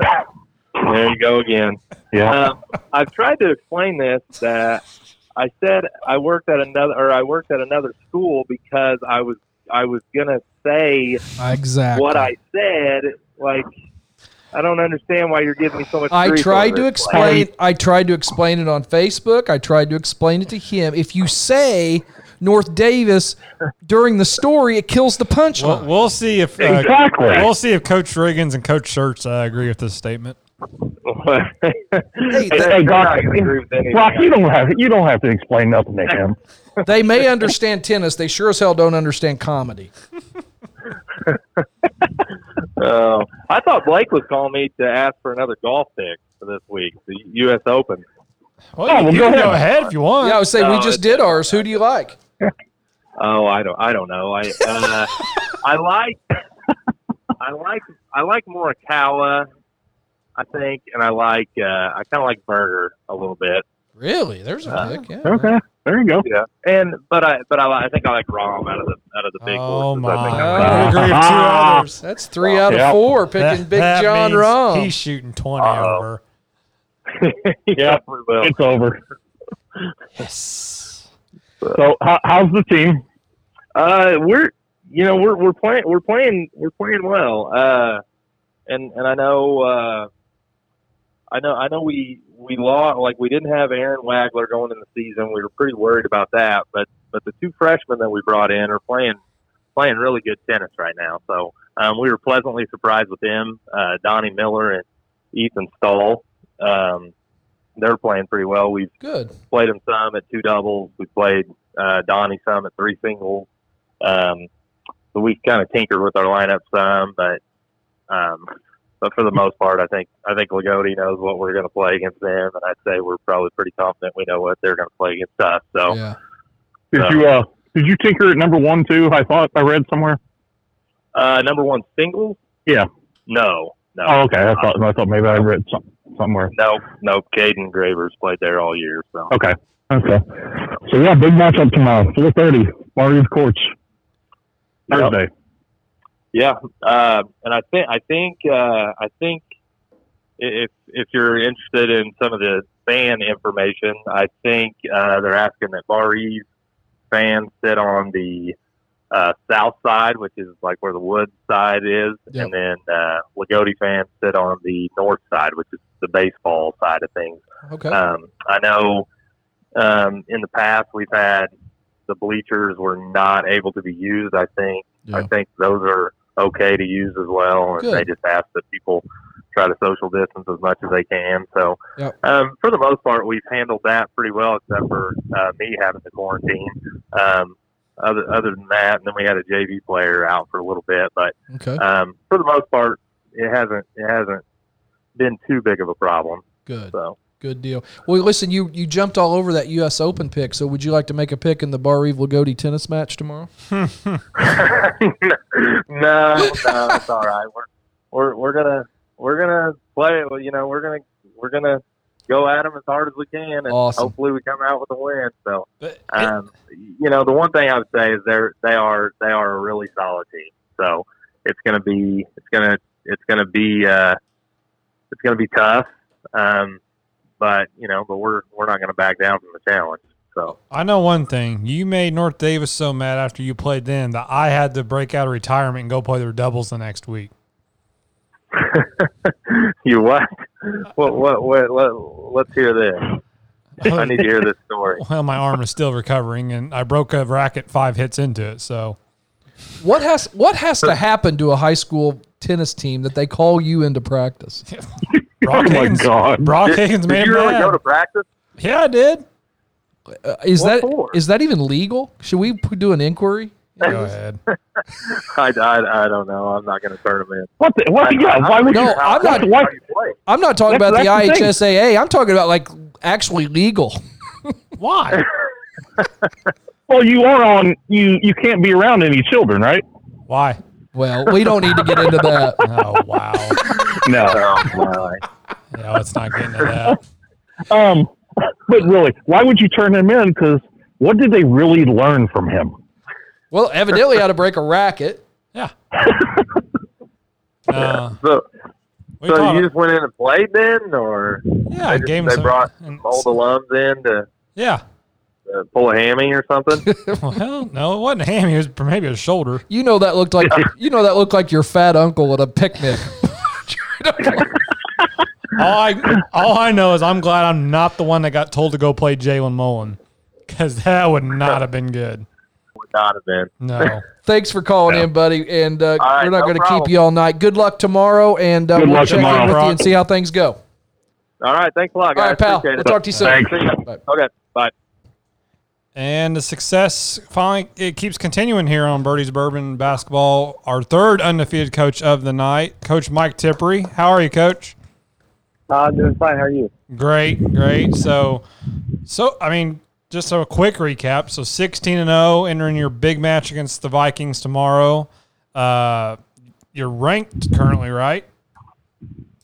yeah. there you go again. Yeah. Um, I've tried to explain this that I said I worked at another or I worked at another school because I was I was gonna say Exactly. what I said. Like I don't understand why you're giving me so much. I tried to this. explain. I tried to explain it on Facebook. I tried to explain it to him. If you say North Daviess during the story, it kills the punchline. Well, we'll see if uh, Exactly. we'll see if Coach Riggins and Coach Shirts uh, agree with this statement. Hey, Hey, that- hey, Brock, I can agree with anything. Brock, you don't have you don't have to explain nothing to him. they may understand tennis. They sure as hell don't understand comedy. Oh, I thought Blake was calling me to ask for another golf pick for this week, the U.S. Open. Well, Oh, you, well, you go can go ahead. ahead if you want. Yeah, I would say we just did ours. Who do you like? Oh, I don't, I don't know. I, uh, I like, I like, I like Morikawa, I think, and I like, uh, I kind of like Berger a little bit. Really? There's a Uh, pick. Yeah. Okay. There you go. Yeah, and but I, but I, I think I like Rahm out of the out of the big Oh horses. I think my! I'm Oh. I agree with two others. That's three out of Yep. four picking That- Big that Jon means Rahm. He's shooting twenty Uh-oh. over. yeah, we will. It's over. Yes. So how, how's the team? Uh, we're you know we're we're playing we're playing we're playing well. Uh, and and I know uh, I know I know we we lost like we didn't have Aaron Wagler going in the season. We were pretty worried about that, but but the two freshmen that we brought in are playing playing really good tennis right now. So um, we were pleasantly surprised with them. Uh, Donnie Miller and Ethan Stahl. Um, they're playing pretty well. We've Good. played them some at two doubles. We played uh, Donnie some at three singles. Um, so we kind of tinkered with our lineup some, but um, but for the most part, I think I think Loogootee knows what we're going to play against them, and I'd say we're probably pretty confident we know what they're going to play against us. So Yeah. Did Uh, you uh did you tinker at number one too? I thought I read somewhere. uh, number one singles, Yeah. no, no, Oh, okay. I thought I thought maybe I read some, somewhere. no, no. Caden Gravers played there all year, so Okay. Okay. So yeah, big matchup tomorrow, four thirty, Warriors Courts. Yep. Yeah, uh, and I think I think uh, I think if if you're interested in some of the fan information, I think uh, they're asking that Barr Reeve fans sit on the uh, south side, which is like where the wood side is, Yep. and then uh, Loogootee fans sit on the north side, which is the baseball side of things. Okay. Um, I know um, in the past we've had the bleachers were not able to be used. I think Yeah. I think those are okay to use as well, and Good. they just ask that people try to social distance as much as they can. So Yep. um, for the most part, we've handled that pretty well, except for uh, me having to quarantine. Um, other other than that, and then we had a JV player out for a little bit, but Okay. um, for the most part, it hasn't it hasn't been too big of a problem. Good. So Good deal. Well, listen, you you jumped all over that U.S. Open pick. So, would you like to make a pick in the Barr Reeve Loogootee tennis match tomorrow? no, no, it's all right. We're we're we're gonna we're gonna play it. You know, we're gonna we're gonna go at them as hard as we can, and Awesome. hopefully we come out with a win. So, um, you know, the one thing I would say is they're they are they are a really solid team. So it's gonna be it's gonna it's gonna be uh, it's gonna be tough. Um, but you know, but we're we're not gonna back down from the challenge. So. I know one thing. You made North Daviess so mad after you played them that I had to break out of retirement and go play their doubles the next week. you what? What, what? What? What? Let's hear this. I need to hear this story. Well, my arm is still recovering, and I broke a racket five hits into it. So What has what has to happen to a high school tennis team that they call you into practice? Brock Oh my Higgins, God. Brock Did, Higgins did you really mad. go to practice? yeah, I did. Uh, is What that for? is that even legal? Should we p- do an inquiry? Go ahead. I, I, I don't know. I'm not going to turn them in. What? The, what? Yeah. Why would No, you? I'm not- Why, How? I'm not talking That's- about the that's the thing. IHSAA. I'm talking about like actually legal. Why? well, you are on. You you can't be around any children, right? Why? Well, we don't need to get into that. Oh wow. No. Oh, my. Yeah, let's not get into that. Um, but really, why would you turn him in? Because what did they really learn from him? Well, evidently how to break a racket. Yeah. Uh, So, so taught you just went in and played then, or yeah, they, just- gave they brought and- old alums in to Yeah. uh, pull a hammy or something? Well, no, it wasn't a ham. It was maybe a shoulder. You know that looked like you know that looked like your fat uncle at a picnic. All I all I know is I'm glad I'm not the one that got told to go play Jalen Mullen because that would not have been good. Would not have been. No. Thanks for calling in, buddy. And uh, right, we're not no going to keep you all night. Good luck tomorrow, and uh, we'll check tomorrow, in with you and see how things go. All right. Thanks a lot, guys. All right, pal. Appreciate We'll it. talk to you soon. Thanks. See ya. Bye. Okay. Bye. And the success finally it keeps continuing here on Birdie's Bourbon Basketball. Our third undefeated coach of the night, Coach Mike Tippery. How are you, Coach? Uh, doing fine. How are you? Great, great. So, so I mean, just a quick recap. So, sixteen and zero, entering your big match against the Vikings tomorrow. Uh, you're ranked currently, right?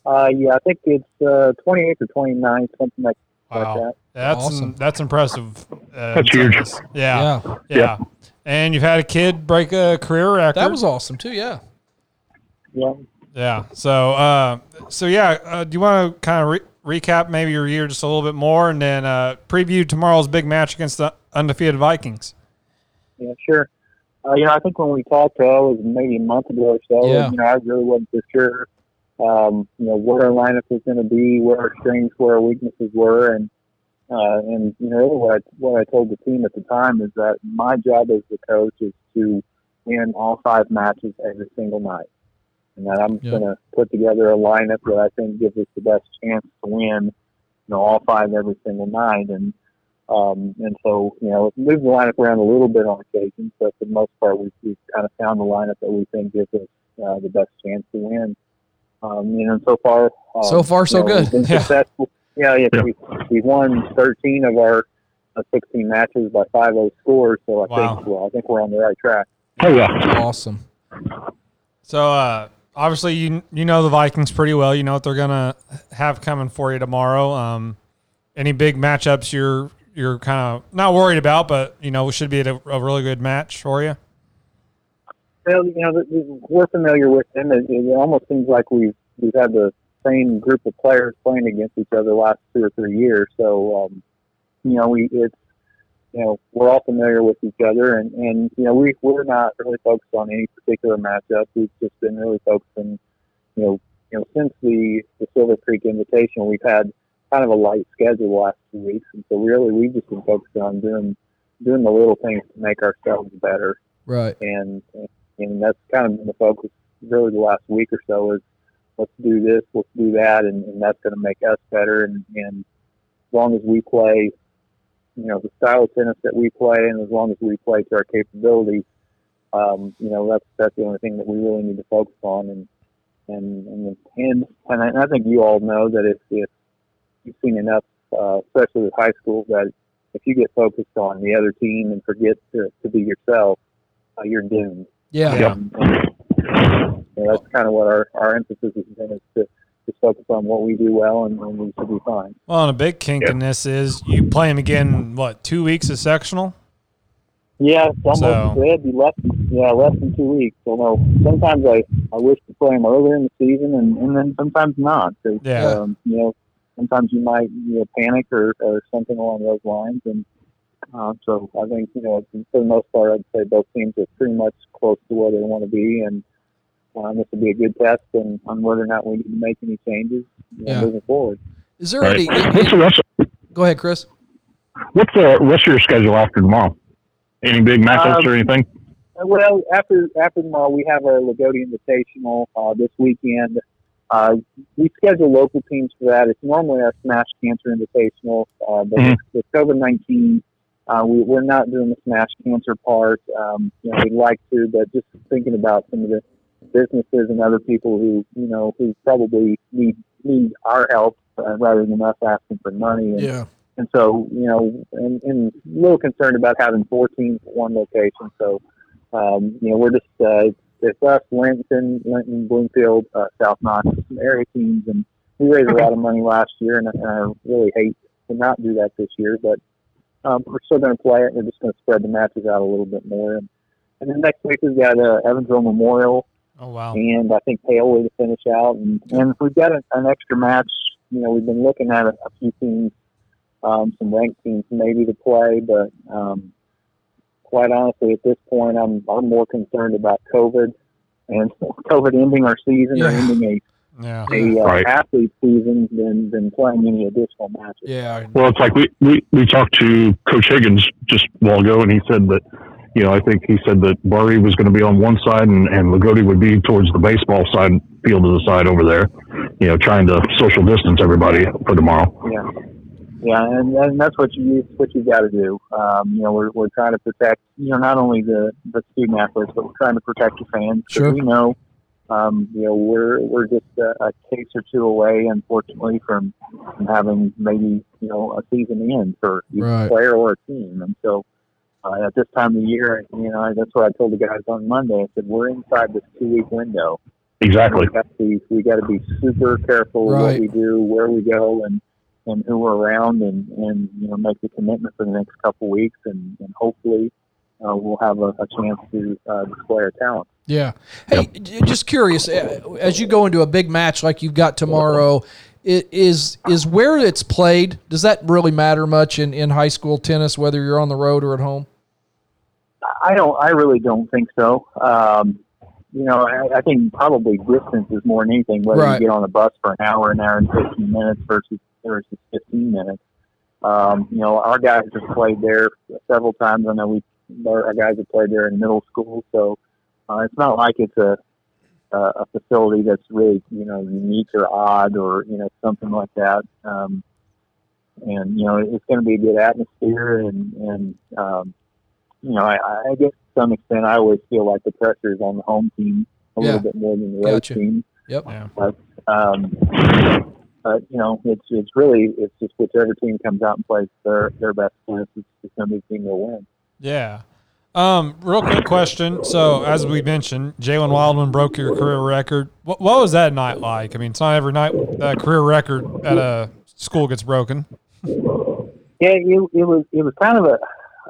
Uh, yeah, I think it's uh, 28th or 29th, something like, like Wow. that. That's Awesome. that's impressive. Uh, That's huge. Yeah, Yeah. yeah, And you've had a kid break a career record. That was awesome too. Yeah. Yeah. Yeah. So, uh, so yeah. Uh, do you want to kind of re- recap maybe your year just a little bit more, and then uh, preview tomorrow's big match against the undefeated Vikings? Yeah, sure. Uh, you know, I think when we talked, uh, it was maybe a month ago or so. Yeah. You know, I really wasn't for sure. Um, you know what our lineup was going to be, where our strengths, where our weaknesses were, and uh, and you know what I what I told the team at the time is that my job as the coach is to win all five matches every single night, and that I'm Yeah. going to put together a lineup that I think gives us the best chance to win, you know, all five every single night, and um, and so, you know, we've moved the lineup around a little bit on occasions, but for the most part, we've, we've kind of found the lineup that we think gives us uh, the best chance to win. Um, you know, and so far, um, So far, so you know, good. We've been Yeah. successful. Yeah, yeah. Yeah. We, we've won 13 of our uh, 16 matches by 5-0 scores, so I Wow. think well, I think we're on the right track. Oh yeah. Awesome. So, uh, obviously, you you know the Vikings pretty well. You know what they're gonna have coming for you tomorrow. Um, any big matchups you're you're kind of not worried about, but you know should be a, a really good match for you. Well, you know, we're familiar with them. It, it almost seems like we've we've had the same group of players playing against each other the last two or three years. So, um, you know, we it's you know we're all familiar with each other, and and you know we we're not really focused on any particular matchup. We've just been really focusing, you know, you know, since the the Silver Creek Invitation, we've had kind of a light schedule the last two weeks, and so really we've just been focusing on doing doing the little things to make ourselves better Right. and and that's kind of been the focus really the last week or so is let's do this, let's do that, and, and that's going to make us better. And, and as long as we play, you know, the style of tennis that we play, and as long as we play to our capabilities, um, you know, that's that's the only thing that we really need to focus on. And and and and, and I, I think you all know that if if you've seen enough, uh, especially with high school, that if you get focused on the other team and forget to, to be yourself, uh, you're doomed. Yeah. Um, and, you know, that's kind of what our, our emphasis has been is to just focus on what we do well and, and we should be fine. Well, and a big kink in this is you play them again. What two weeks of sectional? Yeah, almost So- it'd be less. Yeah, less than two weeks. No, sometimes I I wish to play them earlier in the season, and, and then sometimes not. 'cause, Yeah. Um, you know, sometimes you might you know panic or, or something along those lines, and uh, so I think you know for the most part, I'd say both teams are pretty much close to where they want to be, and um, this will be a good test on, on whether or not we need to make any changes you know, Yeah. moving forward. Is there Right. any? What's the rest? Go ahead, Chris. What's the rest of your schedule after tomorrow? Any big matchups Um, or anything? Well, after after tomorrow, we have our Loogootee Invitational uh, this weekend. Uh, we schedule local teams for that. It's normally our Smash Cancer Invitational, uh, but Mhm. with COVID nineteen, uh, we, we're not doing the Smash Cancer part. Um, you know, we'd like to, but just thinking about some of the businesses and other people who you know who probably need need our help uh, rather than us asking for money. And, Yeah. and so, you know, and, and a little concerned about having four teams at one location. So, um, you know, we're just, uh, it's us, Linton, Linton, Bloomfield, uh, South Knox, some area teams. And we raised a lot of money last year, and, I- and I really hate to not do that this year. But um, we're still going to play it. We're just going to spread the matches out a little bit more. And, and then next week we've got uh, Evansville Memorial Oh wow. and I think Paleway to finish out. And, and if we've got an, an extra match, you know, we've been looking at a, a few teams, um, some ranked teams maybe to play, but um, quite honestly, at this point, I'm I'm more concerned about COVID and COVID ending our season or ending a Yeah. a uh, Right. athlete season than than playing any additional matches. Yeah. Well, it's like we, we, we talked to Coach Higgins just a while ago, and he said that, you know, I think he said that Barry was going to be on one side and, and Loogootee would be towards the baseball side, field to the side over there, you know, trying to social distance everybody for tomorrow. Yeah, yeah, and, and that's what you what you've got to do. Um, you know, we're, we're trying to protect you know not only the the student athletes, but we're trying to protect the fans. Sure. We know, um, you know, we're we're just a, a case or two away, unfortunately, from, from having maybe you know a season end for either Right. a player or a team, and so. Uh, at this time of the year, you know, that's what I told the guys on Monday. I said we're inside this two-week window. Exactly. We got to be, we got to be super careful with Right. what we do, where we go, and and who we're around, and and you know make the commitment for the next couple weeks, and and hopefully uh, we'll have a, a chance to uh, display our talent. Yeah. Hey, j- just curious, uh, as you go into a big match like you've got tomorrow, i- is is where it's played? Does that really matter much in, in high school tennis, whether you're on the road or at home? I don't. I really don't think so. Um, you know, I, I think probably distance is more than anything. Whether Right. you get on a bus for an hour, an hour and fifteen minutes versus versus fifteen minutes. Um, you know, our guys have played there several times. I know we our our guys have played there in middle school, so uh, it's not like it's a a a facility that's really you know unique or odd or you know something like that. Um, and you know, it's going to be a good atmosphere, and and um, you know, I, I guess to some extent, I always feel like the pressure is on the home team a Yeah. little bit more than the road Gotcha. team. Yep. Yeah. But, um, but you know, it's it's really it's just whichever team comes out and plays their their best tennis, it's, it's going to be the team that win. Yeah. Um, real quick question. So, as we mentioned, Jalen Wildman broke your career record. What, what was that night like? I mean, it's not every night that career record at a school gets broken. Yeah, it, it was it was kind of a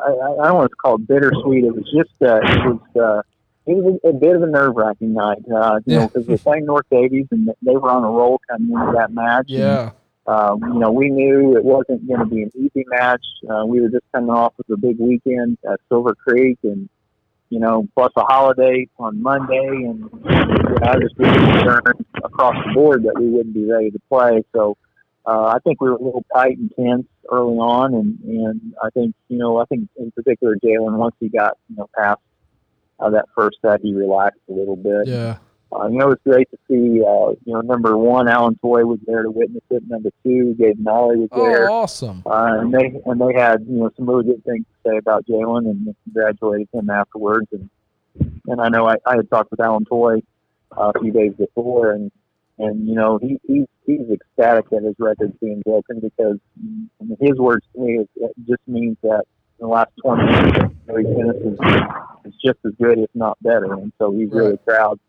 I, I don't want to call it bittersweet. It was just uh, it was uh, it was a, a bit of a nerve wracking night. Uh, you know, Yeah. because we're playing North Daviess and they were on a roll coming into that match. and, Yeah. Um, you know, we knew it wasn't going to be an easy match. Uh, we were just coming off of a big weekend at Silver Creek, and you know, plus a holiday on Monday, and you know, I was just really concerned across the board that we wouldn't be ready to play. So uh, I think we were a little tight and tense early on, and and I think you know, I think in particular Jalen once he got you know past uh, that first set, he relaxed a little bit. Yeah. Uh, you know, it was great to see, uh, you know, number one, Alan Toy was there to witness it. Number two, Gabe Nolly was Oh, there. awesome. Uh, and they and they had, you know, some really good things to say about Jalen and congratulated him afterwards. And and I know I, I had talked with Alan Toy uh, a few days before, and and you know he he's he's ecstatic that his record's being broken because in his words to me it, it just means that in the last 20 years Tennis is, is just as good if not better, and so he's really proud.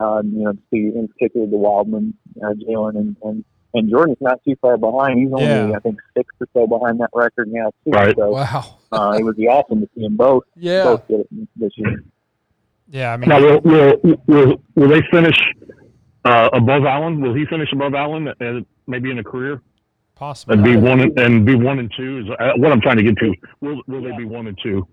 Uh, you know, to see in particular the Wildman, uh, Jalen, and, and and Jordan's not too far behind. He's only Yeah. I think six or so behind that record now too. Right. So Wow. uh, it would be awesome to see them both Yeah. both get it this year. Yeah, I mean, Now, will, will, will, will they finish uh, above Allen? Will he finish above Allen, uh, maybe in a career, possibly. and be one and, and be one and two? Is uh, what I'm trying to get to. Will will they be one and two?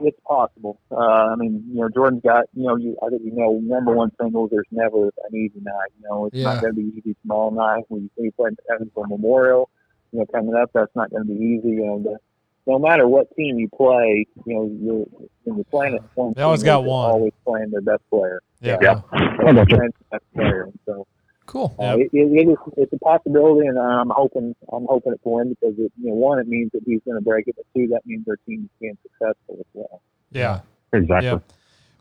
It's possible. Uh, I mean, you know, Jordan's got, you know, you, I think you know, number one single, there's never an easy night. You know, it's Yeah. not going to be easy tomorrow night. When you play playing for Memorial, you know, coming up, that's not going to be easy. You know, the, no matter what team you play, you know, you're, when you're playing at one They always team, got one. always playing their best player. Yeah. Yeah. They're gotcha. playing their best player. So, Cool. uh, it, it, it is, it's a possibility, and I'm hoping I'm hoping it for him because it, you know, one, it means that he's going to break it, but two, that means their team is being successful as well. Yeah. Exactly. Yeah.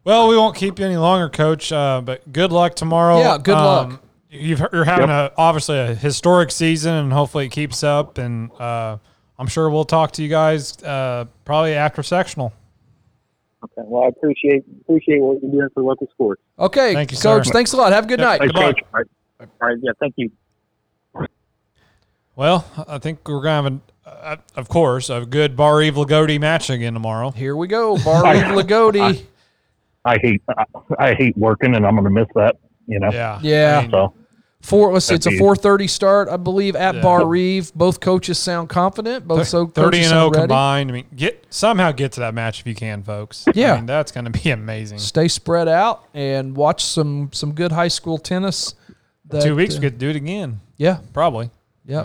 Well, we won't keep you any longer, Coach. Uh, but good luck tomorrow. Yeah, good luck. You've, you're having a obviously a historic season, and hopefully it keeps up. And uh, I'm sure we'll talk to you guys uh, probably after sectional. Okay. Well, I appreciate appreciate what you're doing for local sports. Okay, Thank you, Coach. sir. Thanks a lot. Have a good night. Thanks, Goodbye. Coach. All right. All right. Yeah. Thank you. Well, I think we're gonna have, an, uh, of course, a good Barr Reeve Loogootee match again tomorrow. Here we go. Barry Loogootee. I hate I, I hate working, and I'm going to miss that. You know. Yeah. Yeah. I mean, So Four. Let's see. It's a 4:30 start, I believe, at Yeah. Barr Reeve. Both coaches sound confident. Both so thirty and zero combined. I mean, get somehow get to that match if you can, folks. Yeah. I mean, that's going to be amazing. Stay spread out and watch some some good high school tennis. That, Two weeks, uh, we get to do it again. yeah. Probably. Yeah.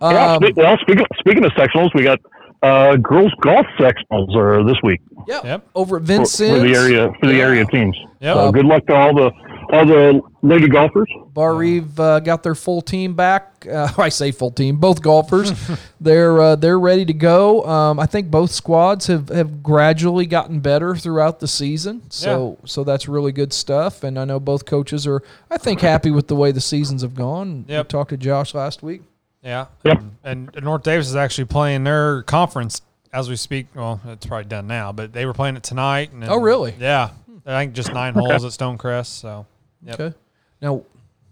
So, yeah. Um, well, speaking speaking of sectionals, we got uh, girls golf sectionals are this week yeah. Yep. Over at for, Vincennes. for the area for the Yeah. area teams. Yep. So good luck to all the all the lady golfers. Bar Reeve uh, got their full team back. Uh, I say full team, both golfers. they're uh, they're ready to go. Um, I think both squads have, have gradually gotten better throughout the season. So so that's really good stuff. And I know both coaches are I think happy with the way the seasons have gone. Yep. We talked to Josh last week. Yeah. Yep. And, and North Daviess is actually playing their conference as we speak. Well, it's probably done now, but they were playing it tonight. And Oh, really? Yeah. I think just nine holes at Stonecrest. So, yep. Okay. Now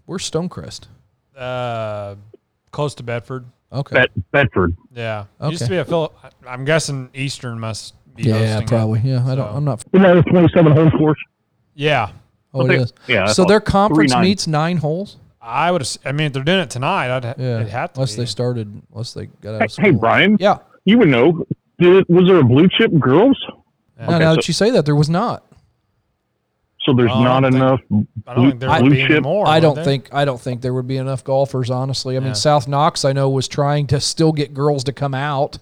where's Stonecrest? uh, close to Bedford. Okay. Bet, Bedford. Yeah. It Used to be a Phil. I'm guessing Eastern must be yeah, hosting it. probably. Yeah, I don't. So- I'm not. Isn't that a 27 hole course? Yeah. Oh, it Okay. is. Yeah, So their conference three nine. meets nine holes. I would. ass- I mean, if they're doing it tonight, I'd. Yeah, It'd have to. unless be. they started, unless they got out Hey, of school. hey, Brian, Yeah. you would know. Did, was there a blue chip girls? now, Okay, now so- that you say that, there was not. So there's I not enough I don't think there would blue be chip. more. I don't there? think. I don't think there would be enough golfers. Honestly, I mean, South Knox, I know, was trying to still get girls to come out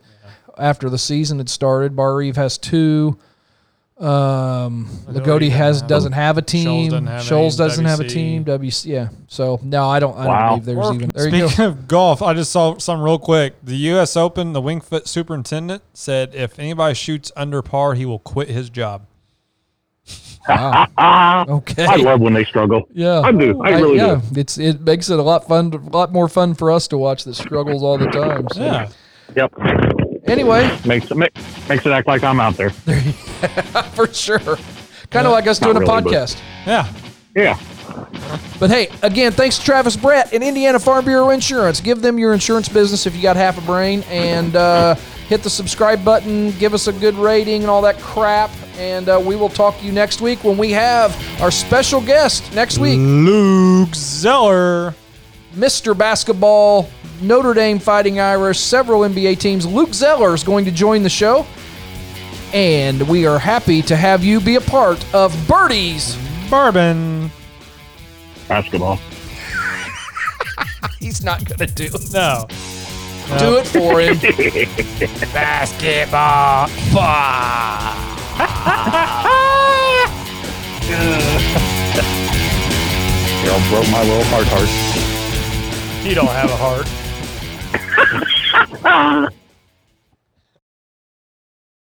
after the season had started. Barr Reeve has two. Um, Loogootee Loogootee has doesn't doesn't have a team. doesn't have Shoals doesn't have a team. WC, yeah. So no, I don't. I Wow. don't believe there's Or, even. There you speaking go. of golf, I just saw something real quick. The U.S. Open, the Winged Foot superintendent said if anybody shoots under par, he will quit his job. Wow. Ah, Okay. I love when they struggle. Yeah, I do. I really yeah, do. it's it makes it a lot fun, a lot more fun for us to watch that struggles all the time. So. Yeah. Yep. Anyway, Makes it make, makes it act like I'm out there. for sure, kind of like us doing Not a really, but- podcast. Yeah. Yeah. But hey, again, thanks to Travis Brett and Indiana Farm Bureau Insurance. Give them your insurance business if you got half a brain, and uh, hit the subscribe button. Give us a good rating and all that crap. And uh, we will talk to you next week when we have our special guest next week. Luke Zeller. Mr. Basketball, Notre Dame Fighting Irish, several NBA teams. Luke Zeller is going to join the show. And we are happy to have you be a part of Birdies. Bourbon. Basketball. He's not going to do. No. Do it for him. Basketball. Y'all broke my little heart heart. You don't have a heart.